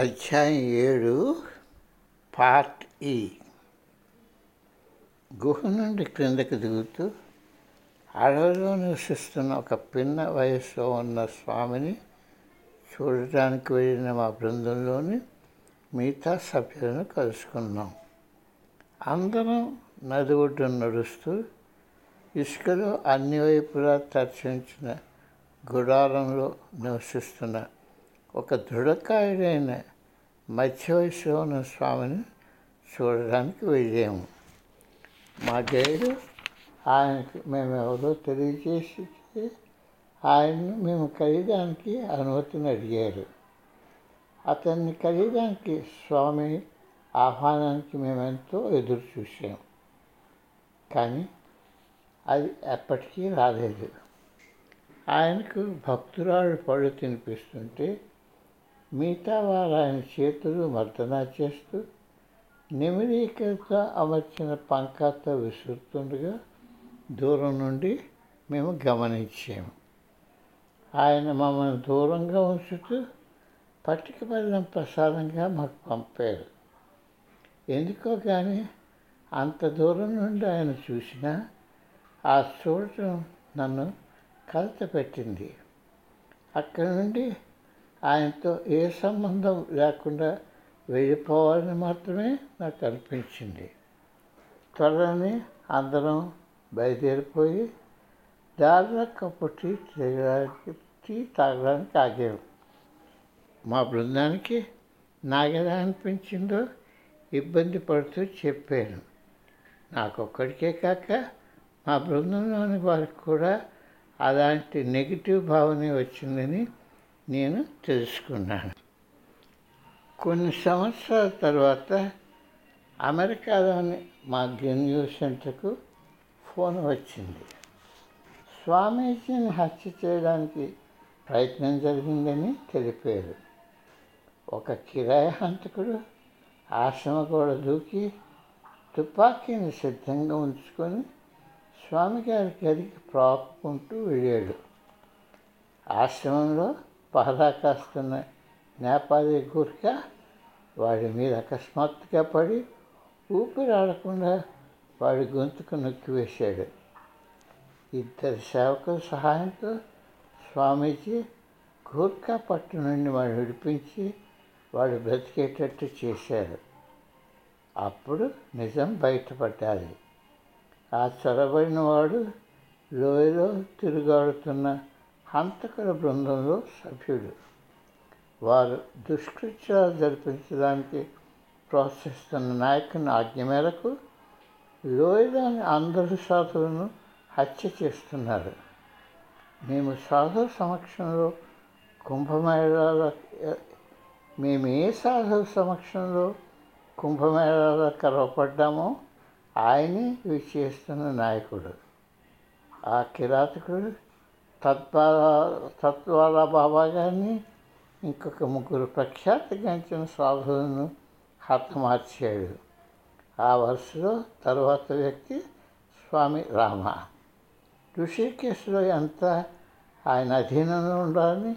అధ్యాయం ఏడు పార్ట్ ఈ. గుహ నుండి క్రిందకి దిగుతూ అడవిలో నివసిస్తున్న ఒక పిన్న వయసులో ఉన్న స్వామిని చూడటానికి వెళ్ళిన మా బృందంలోని మిగతా సభ్యులను కలుసుకున్నాం. అందరం నది ఒడ్డున నడుస్తూ ఇసుకలో అన్ని వైపులా తర్చించిన గుడారంలో నివసిస్తున్న ఒక దృఢకాయుడైన మధ్య వయసులో ఉన్న స్వామిని చూడడానికి వెళ్ళాము. మా గైడు ఆయనకి మేము ఎవరో తెలియజేసి ఆయన్ను మేము ఖరీదానికి అనుమతిని అడిగారు. అతన్ని ఖరీదానికి స్వామి ఆహ్వానానికి మేమెంతో ఎదురు చూసాము కానీ అది ఎప్పటికీ రాలేదు. ఆయనకు భక్తురాలు పళ్ళు తినిపిస్తుంటే మిగతా వారు ఆయన చేతులు మర్దనా చేస్తూ నిమిరీకృత అమర్చిన పంకాతో విసురుతుండగా దూరం నుండి మేము గమనించాము. ఆయన మమ్మల్ని దూరంగా ఉంచుతూ పట్టిక బెల్లం ప్రసాదంగా మాకు పంపారు. ఎందుకో కానీ అంత దూరం నుండి ఆయన చూసినా ఆ చూడటం నన్ను కలత పెట్టింది. అక్కడి నుండి ఆయనతో ఏ సంబంధం లేకుండా వెళ్ళిపోవాలని మాత్రమే నాకు అనిపించింది. త్వరని అందరం బయలుదేరిపోయి దారిలో కప్పు టీ తాగడానికి టీ తాగడానికి ఆగాము మా బృందానికి నాకెలా అనిపించిందో ఇబ్బంది పడుతూ చెప్పాను. నాకొక్కడికే కాక మా బృందంలోని వారికి కూడా అలాంటి నెగిటివ్ భావన వచ్చిందని నేను తెలుసుకున్నాను. కొన్ని సంవత్సరాల తర్వాత అమెరికాలోని మా గెన్యూ సెంటర్కు ఫోన్ వచ్చింది. స్వామీజీని హత్య చేయడానికి ప్రయత్నం జరిగిందని తెలిపారు. ఒక కిరాయి హంతకుడు ఆశ్రమ గోడ దూకి తుపాకీని సిద్ధంగా ఉంచుకొని స్వామిగారి గదికి ప్రాపుకుంటూ వెళ్ళాడు. ఆశ్రమంలో పహరా కాస్తున్న నేపాలీ గుర్క వాడి మీద అకస్మాత్తుగా పడి ఊపిరాడకుండా వాడి గొంతుకు నొక్కివేశాడు ఇద్దరు సేవకుల సహాయంతో స్వామీజీ గూర్ఖా పట్టు నుండి వాడు విడిపించి వాడు బ్రతికేటట్టు చేశారు. అప్పుడు నిజం బయటపడ్డాలి ఆ చొరబడిన వాడు లోయలో తిరుగాడుతున్న హంతకుల బృందంలో సభ్యుడు వారు దుష్కృత్యాలు జరిపించడానికి ప్రోత్సహిస్తున్న నాయకుని ఆజ్ఞ మేరకు లోయలోని అందరు సాధువులను హత్య చేస్తున్నారు. మేము సాధువు సమక్షంలో కుంభమేళాల మేము ఏ సాధువు సమక్షంలో కుంభమేళాలో కలవపడ్డామో ఆయనే ఇవి చేస్తున్న నాయకుడు. ఆ కిరాతకుడు తత్వాల తత్వాల బాబా గారిని ఇంకొక ముగ్గురు ప్రఖ్యాతిగాంచిన సాధువులను హతమార్చాడు ఆ వరుసలో తరువాత వ్యక్తి స్వామి రామ. ఋషికేశ్లో ఎంత ఆయన అధీనంలో ఉండాలని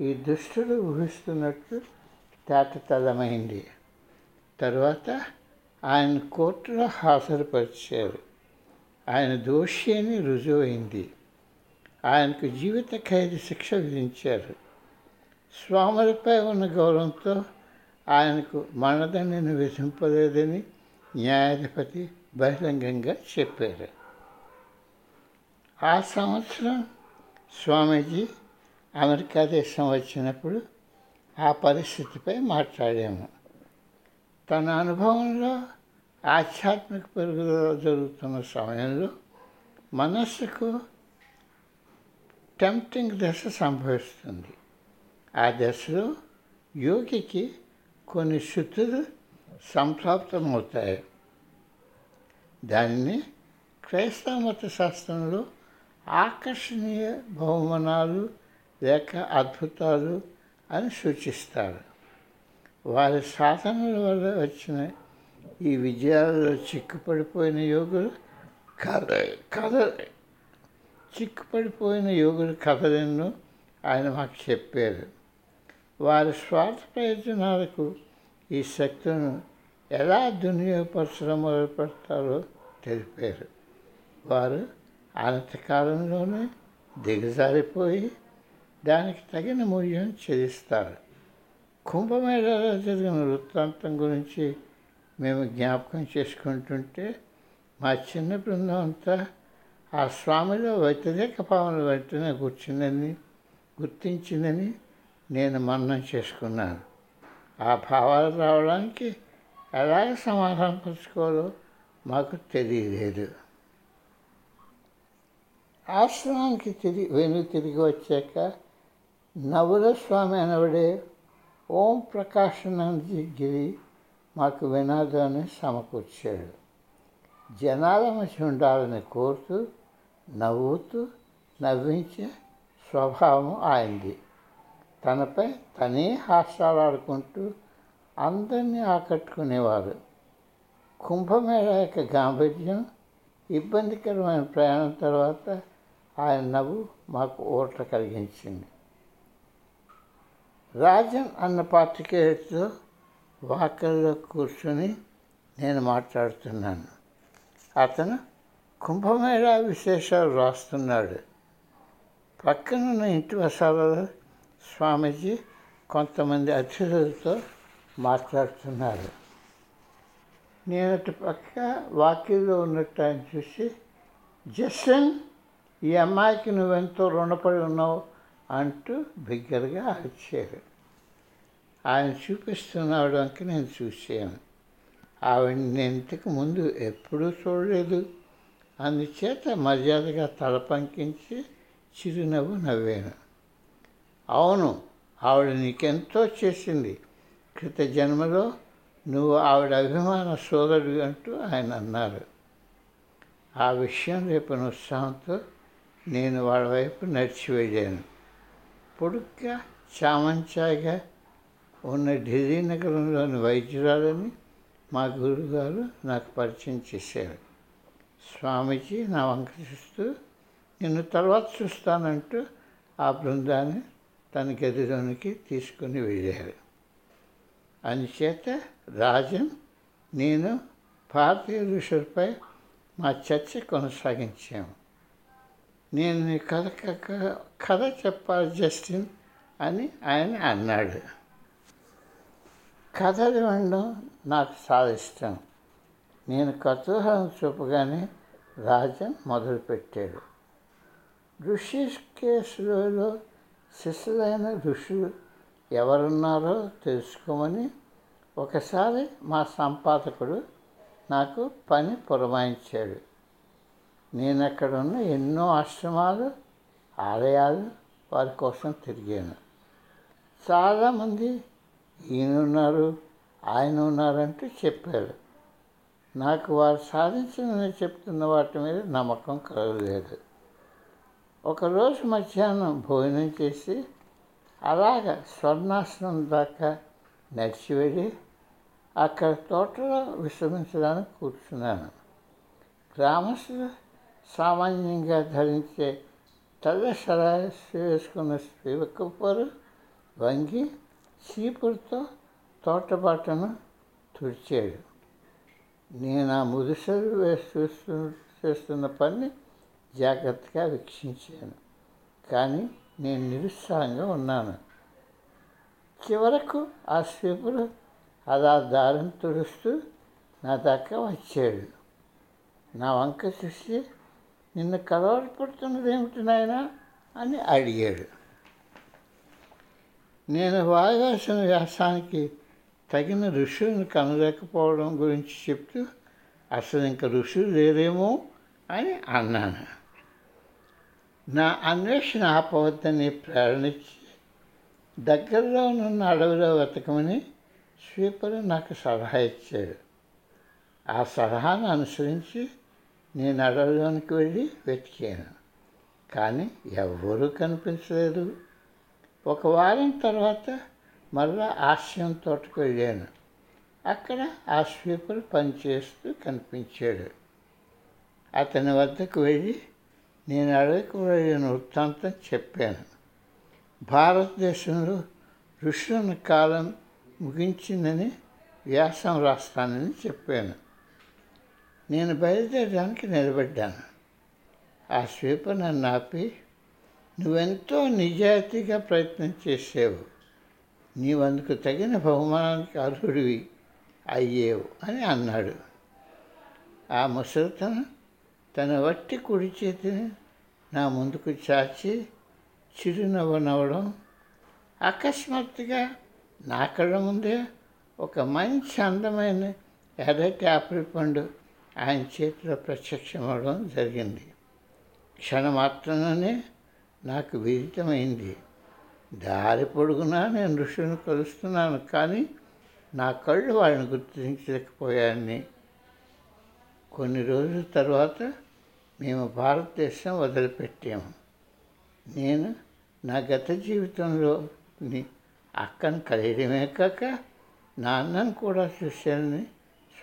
ఈ దుష్టుడు ఊహిస్తున్నట్టు తేటతలమైంది తరువాత ఆయన కోర్టులో హాజరుపరిచారు. ఆయన దోషి అని రుజువైంది. ఆయనకు జీవిత ఖైదు శిక్ష విధించారు. స్వాములపై ఉన్న గౌరవంతో ఆయనకు మరణదండను విధింపలేదని న్యాయాధిపతి బహిరంగంగా చెప్పారు. ఆ సంవత్సరం స్వామీజీ అమెరికా దేశం వచ్చినప్పుడు ఆ పరిస్థితిపై మాట్లాడాము. తన అనుభవంలో ఆధ్యాత్మిక పెరుగుదల జరుగుతున్న సమయంలో మనస్సుకు టెంప్టింగ్ దశ సంభవిస్తుంది. ఆ దశలో యోగికి కొన్ని శుద్ధులు సంప్రాప్తమవుతాయి. దానిని క్రైస్తవ మత శాస్త్రంలో ఆకర్షణీయ బహుమానాలు లేక అద్భుతాలు అని సూచిస్తారు. వారి సాధనల వల్ల వచ్చిన ఈ విజయాలలో చిక్కుపడిపోయిన యోగులు కథ కథ చిక్కుపడిపోయిన యోగుల కథలను ఆయన మాకు చెప్పారు. వారి స్వార్థ ప్రయోజనాలకు ఈ శక్తులను ఎలా దునియోగపరచడం మొదలుపెడతారో తెలిపారు. వారు అనంతకాలంలోనే దిగజారిపోయి దానికి తగిన మూల్యం చెల్లిస్తారు. కుంభమేళలో జరిగిన వృత్తాంతం గురించి మేము జ్ఞాపకం చేసుకుంటుంటే మా చిన్న బృందం అంతా ఆ స్వామిలో వ్యతిరేక భావన వెంటనే కూర్చుందని గుర్తించిందని నేను మన్నం చేసుకున్నాను. ఆ భావాలు రావడానికి ఎలాగ సమాధానపరచుకోవాలో మాకు తెలియలేదు. ఆశ్రమానికి తిరిగి వెను తిరిగి వచ్చాక నవుల స్వామి అనబడే ఓం ప్రకాశనంది గిరి మాకు వినాదాన్ని సమకూర్చాడు. జనాల మధ్య ఉండాలని కోరుతూ నవ్వుతూ నవ్వించే స్వభావం ఆయనది. తనపై తనే హాస్యాలాడుకుంటూ అందరినీ ఆకట్టుకునేవారు. కుంభమేళ యొక్క గాంభీర్యం ఇబ్బందికరమైన ప్రయాణం తర్వాత ఆయన నవ్వు మాకు ఓట్ల కలిగించింది. రాజన్ అన్న పాత్రికేయుడితో వాకల్లో కూర్చొని నేను మాట్లాడుతున్నాను. అతను కుంభమేళా విశేషాలు రాస్తున్నాడు. పక్కనున్న ఇంటి వసాలలో స్వామీజీ కొంతమంది అతిథులతో మాట్లాడుతున్నారు. నేను అటు పక్క వాకిల్లో ఉన్నట్టు ఆయన చూసి జస్టిన్ ఈ అమ్మాయికి నువ్వెంతో రుణపడి ఉన్నావు అంటూ బిగ్గరగా అరిచారు. ఆయన చూపిస్తున్నాడు అంక నేను చూశాను. ఆవిడ నేను ఇంతకు ముందు ఎప్పుడూ చూడలేదు. అందుచేత మర్యాదగా తల పంకించి చిరునవ్వు నవ్వాను. అవును ఆవిడ నీకెంతో చేసింది. క్రిత జన్మలో నువ్వు ఆవిడ అభిమాన సోదరుడు అంటూ ఆయన అన్నారు. ఆ విషయం రేపు ఉత్సాహంతో నేను వాళ్ళ వైపు నడిచి వెళ్ళాను. పొడుగ్గా చామంచాయిగా ఉన్న ఢిల్లీ నగరంలోని వైద్యురాలని మా గురుగారు నాకు పరిచయం చేశారు. స్వామీజీ నా వంక చూస్తూ నిన్ను తర్వాత చూస్తానంటూ ఆ బృందాన్ని తన గదిలోనికి తీసుకుని వెళ్ళారు. అందుచేత రాజన్ నేను భారతీయ ఋషులపై మా చర్చ కొనసాగించాము. నేను కథ క- కథ చెప్పాలి జస్టిన్ అని ఆయన అన్నాడు. కథలు వినడం నాకు చాలా ఇష్టం. నేను కుతూహలం చూపగానే రాజన్ మొదలుపెట్టాడు. ఋషికేశ్లో శిష్యులైన ఋషులు ఎవరున్నారో తెలుసుకోమని ఒకసారి మా సంపాదకుడు నాకు పని పురమాయించాడు. నేను అక్కడ ఉన్న ఎన్నో ఆశ్రమాలు ఆలయాలు వారి కోసం తిరిగాను. చాలామంది ఈయన ఉన్నారు ఆయన ఉన్నారంటూ చెప్పారు నాకు వారు సాధించిందని చెప్తున్న వాటి మీద నమ్మకం కలగలేదు. ఒకరోజు మధ్యాహ్నం భోజనం చేసి అలాగ స్వర్ణాశ్రమం దాకా నడిచి వెళ్ళి అక్కడ తోటలో విశ్రమించడానికి కూర్చున్నాను. గ్రామస్తులు సామాన్యంగా ధరించే తెల్ల షరాయిస్ వేసుకున్న స్త్రీవక్కరు వంగి చీపురుతో తోటబాటను తుడిచాడు నేను ఆ ముదుసలు వేస్తూ చేస్తున్న పని జాగ్రత్తగా వీక్షించాను. కానీ నేను నిరుత్సాహంగా ఉన్నాను. చివరకు ఆ స్వీపురు అలా దారిని తుడుస్తూ నా దాకా వచ్చాడు నా వంక చూసి నిన్ను కలవరపడుతున్నది ఏమిటి నాయనా? అని అడిగాడు నేను వాయవలసిన వ్యాసానికి తగిన ఋషులను కనలేకపోవడం గురించి చెప్తూ అసలు ఇంకా ఋషులు లేరేమో అని అన్నాను. నా అన్వేషణ ఆపవద్దని ప్రేరణించి దగ్గరలో ఉన్న అడవిలో వెతకమని స్వీపరు నాకు సలహా ఇచ్చాడు. ఆ సలహాను అనుసరించి నేను అడవిలోనికి వెళ్ళి వెతికాను. కానీ ఎవ్వరూ కనిపించలేదు. ఒక వారం తర్వాత మళ్ళా ఆశ్రయం తోటకు వెళ్ళాను. అక్కడ ఆ స్వీపర్ పనిచేస్తూ కనిపించాడు. అతని వద్దకు వెళ్ళి నేను అడవికి వెళ్ళిన వృత్తాంతం చెప్పాను. భారతదేశంలో ఋషుల కాలం ముగించిందని వ్యాసం రాస్తానని చెప్పాను. నేను బయలుదేరడానికి నిలబడ్డాను. ఆ స్వీపర్ నన్ను ఆపి నువ్వెంతో నిజాయితీగా ప్రయత్నం చేసేవు. నీవందుకు తగిన బహుమానానికి అర్హుడివి అయ్యేవు అని అన్నాడు. ఆ ముసలితను తన వట్టి కుడి చేతిని నా ముందుకు చాచి చిరునవ్వు నవ్వడం అకస్మాత్తుగా నా కళ్ళ ముందే ఒక మంచి అందమైన ఎర్రటి ఆపిల్ పండు ఆయన చేతిలో ప్రత్యక్షమవడం జరిగింది. క్షణమాత్రంలోనే నాకు విదితమైంది దారి పొడుగునా నేను ఋషులను కలుస్తున్నాను కానీ నా కళ్ళు వాళ్ళని గుర్తించలేకపోయాన్ని. కొన్ని రోజుల తర్వాత మేము భారతదేశం వదిలిపెట్టాము నేను నా గత జీవితంలో అక్కను కలియడమే కాక నాన్నను కూడా చూశానని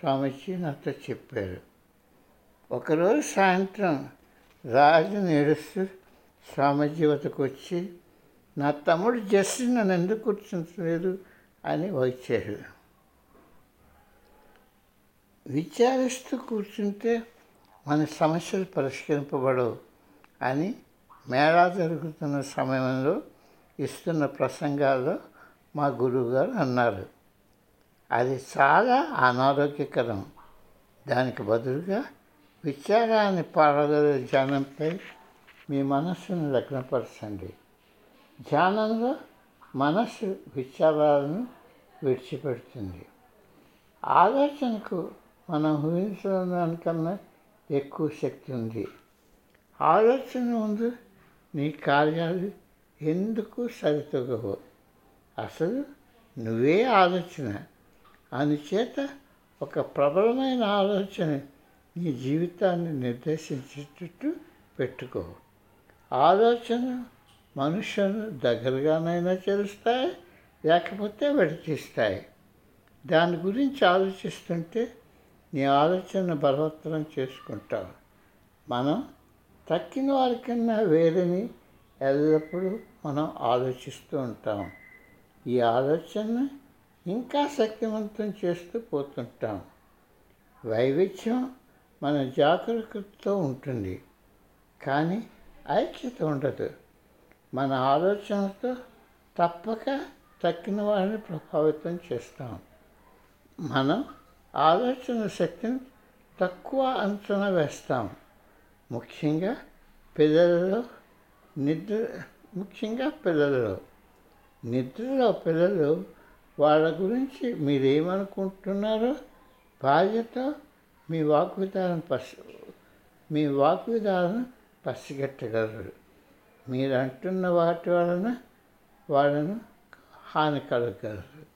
స్వామిజీ నాతో చెప్పారు. ఒకరోజు సాయంత్రం రాజు నేడుస్తూ స్వామీజీ వచ్చి నా తమ్ముడు జస్టిన్ నన్ను ఎందుకు కూర్చుంటలేదు? అని వచ్చాడు విచారిస్తూ కూర్చుంటే మన సమస్యలు పరిష్కరింపబడవు అని మేళా జరుగుతున్న సమయంలో ఇస్తున్న ప్రసంగాల్లో మా గురువుగారు అన్నారు. అది చాలా అనారోగ్యకరం. దానికి బదులుగా విచారాన్ని పాడగల ధ్యానంపై మీ మనస్సును లగ్నపరచండి. ధ్యానంలో మనస్సు విచారాలను విడిచిపెడుతుంది. ఆలోచనకు మనం ఊహించడం దానికన్నా ఎక్కువ శక్తి ఉంది. ఆలోచన ముందు నీ కార్యాలు ఎందుకు సరితగవు? అసలు నువ్వే ఆలోచన. అందుచేత ఒక ప్రబలమైన ఆలోచన నీ జీవితాన్ని నిర్దేశించేటట్టు పెట్టుకో. ఆలోచన మనుషులను దగ్గరగానైనా చేరుస్తాయి లేకపోతే విడతీస్తాయి దాని గురించి ఆలోచిస్తుంటే నీ ఆలోచన బలవత్తరం చేసుకుంటావు. మనం తక్కిన వారికన్నా వేరని ఎల్లప్పుడూ మనం ఆలోచిస్తూ ఉంటాం. ఈ ఆలోచన ఇంకా శక్తివంతం చేస్తూ పోతుంటాం. వైవిధ్యం మన జాగ్రత్తతో ఉంటుంది. కానీ ఐక్యత ఉండదు. మన ఆలోచనతో తప్పక తక్కిన వారిని ప్రభావితం చేస్తాం. మనం ఆలోచన శక్తిని తక్కువ అంచనా వేస్తాం. ముఖ్యంగా పిల్లలలో నిద్ర ముఖ్యంగా పిల్లలలో. నిద్రలో పిల్లలు వాళ్ళ గురించి మీరేమనుకుంటున్నారో బాధ్యత మీ వాగ్విధానం పసి మీ వాగ్విధానం పసిగట్టగలరు. మీరు అంటున్న వాటి వలన వాళ్ళను హాని కలగలరు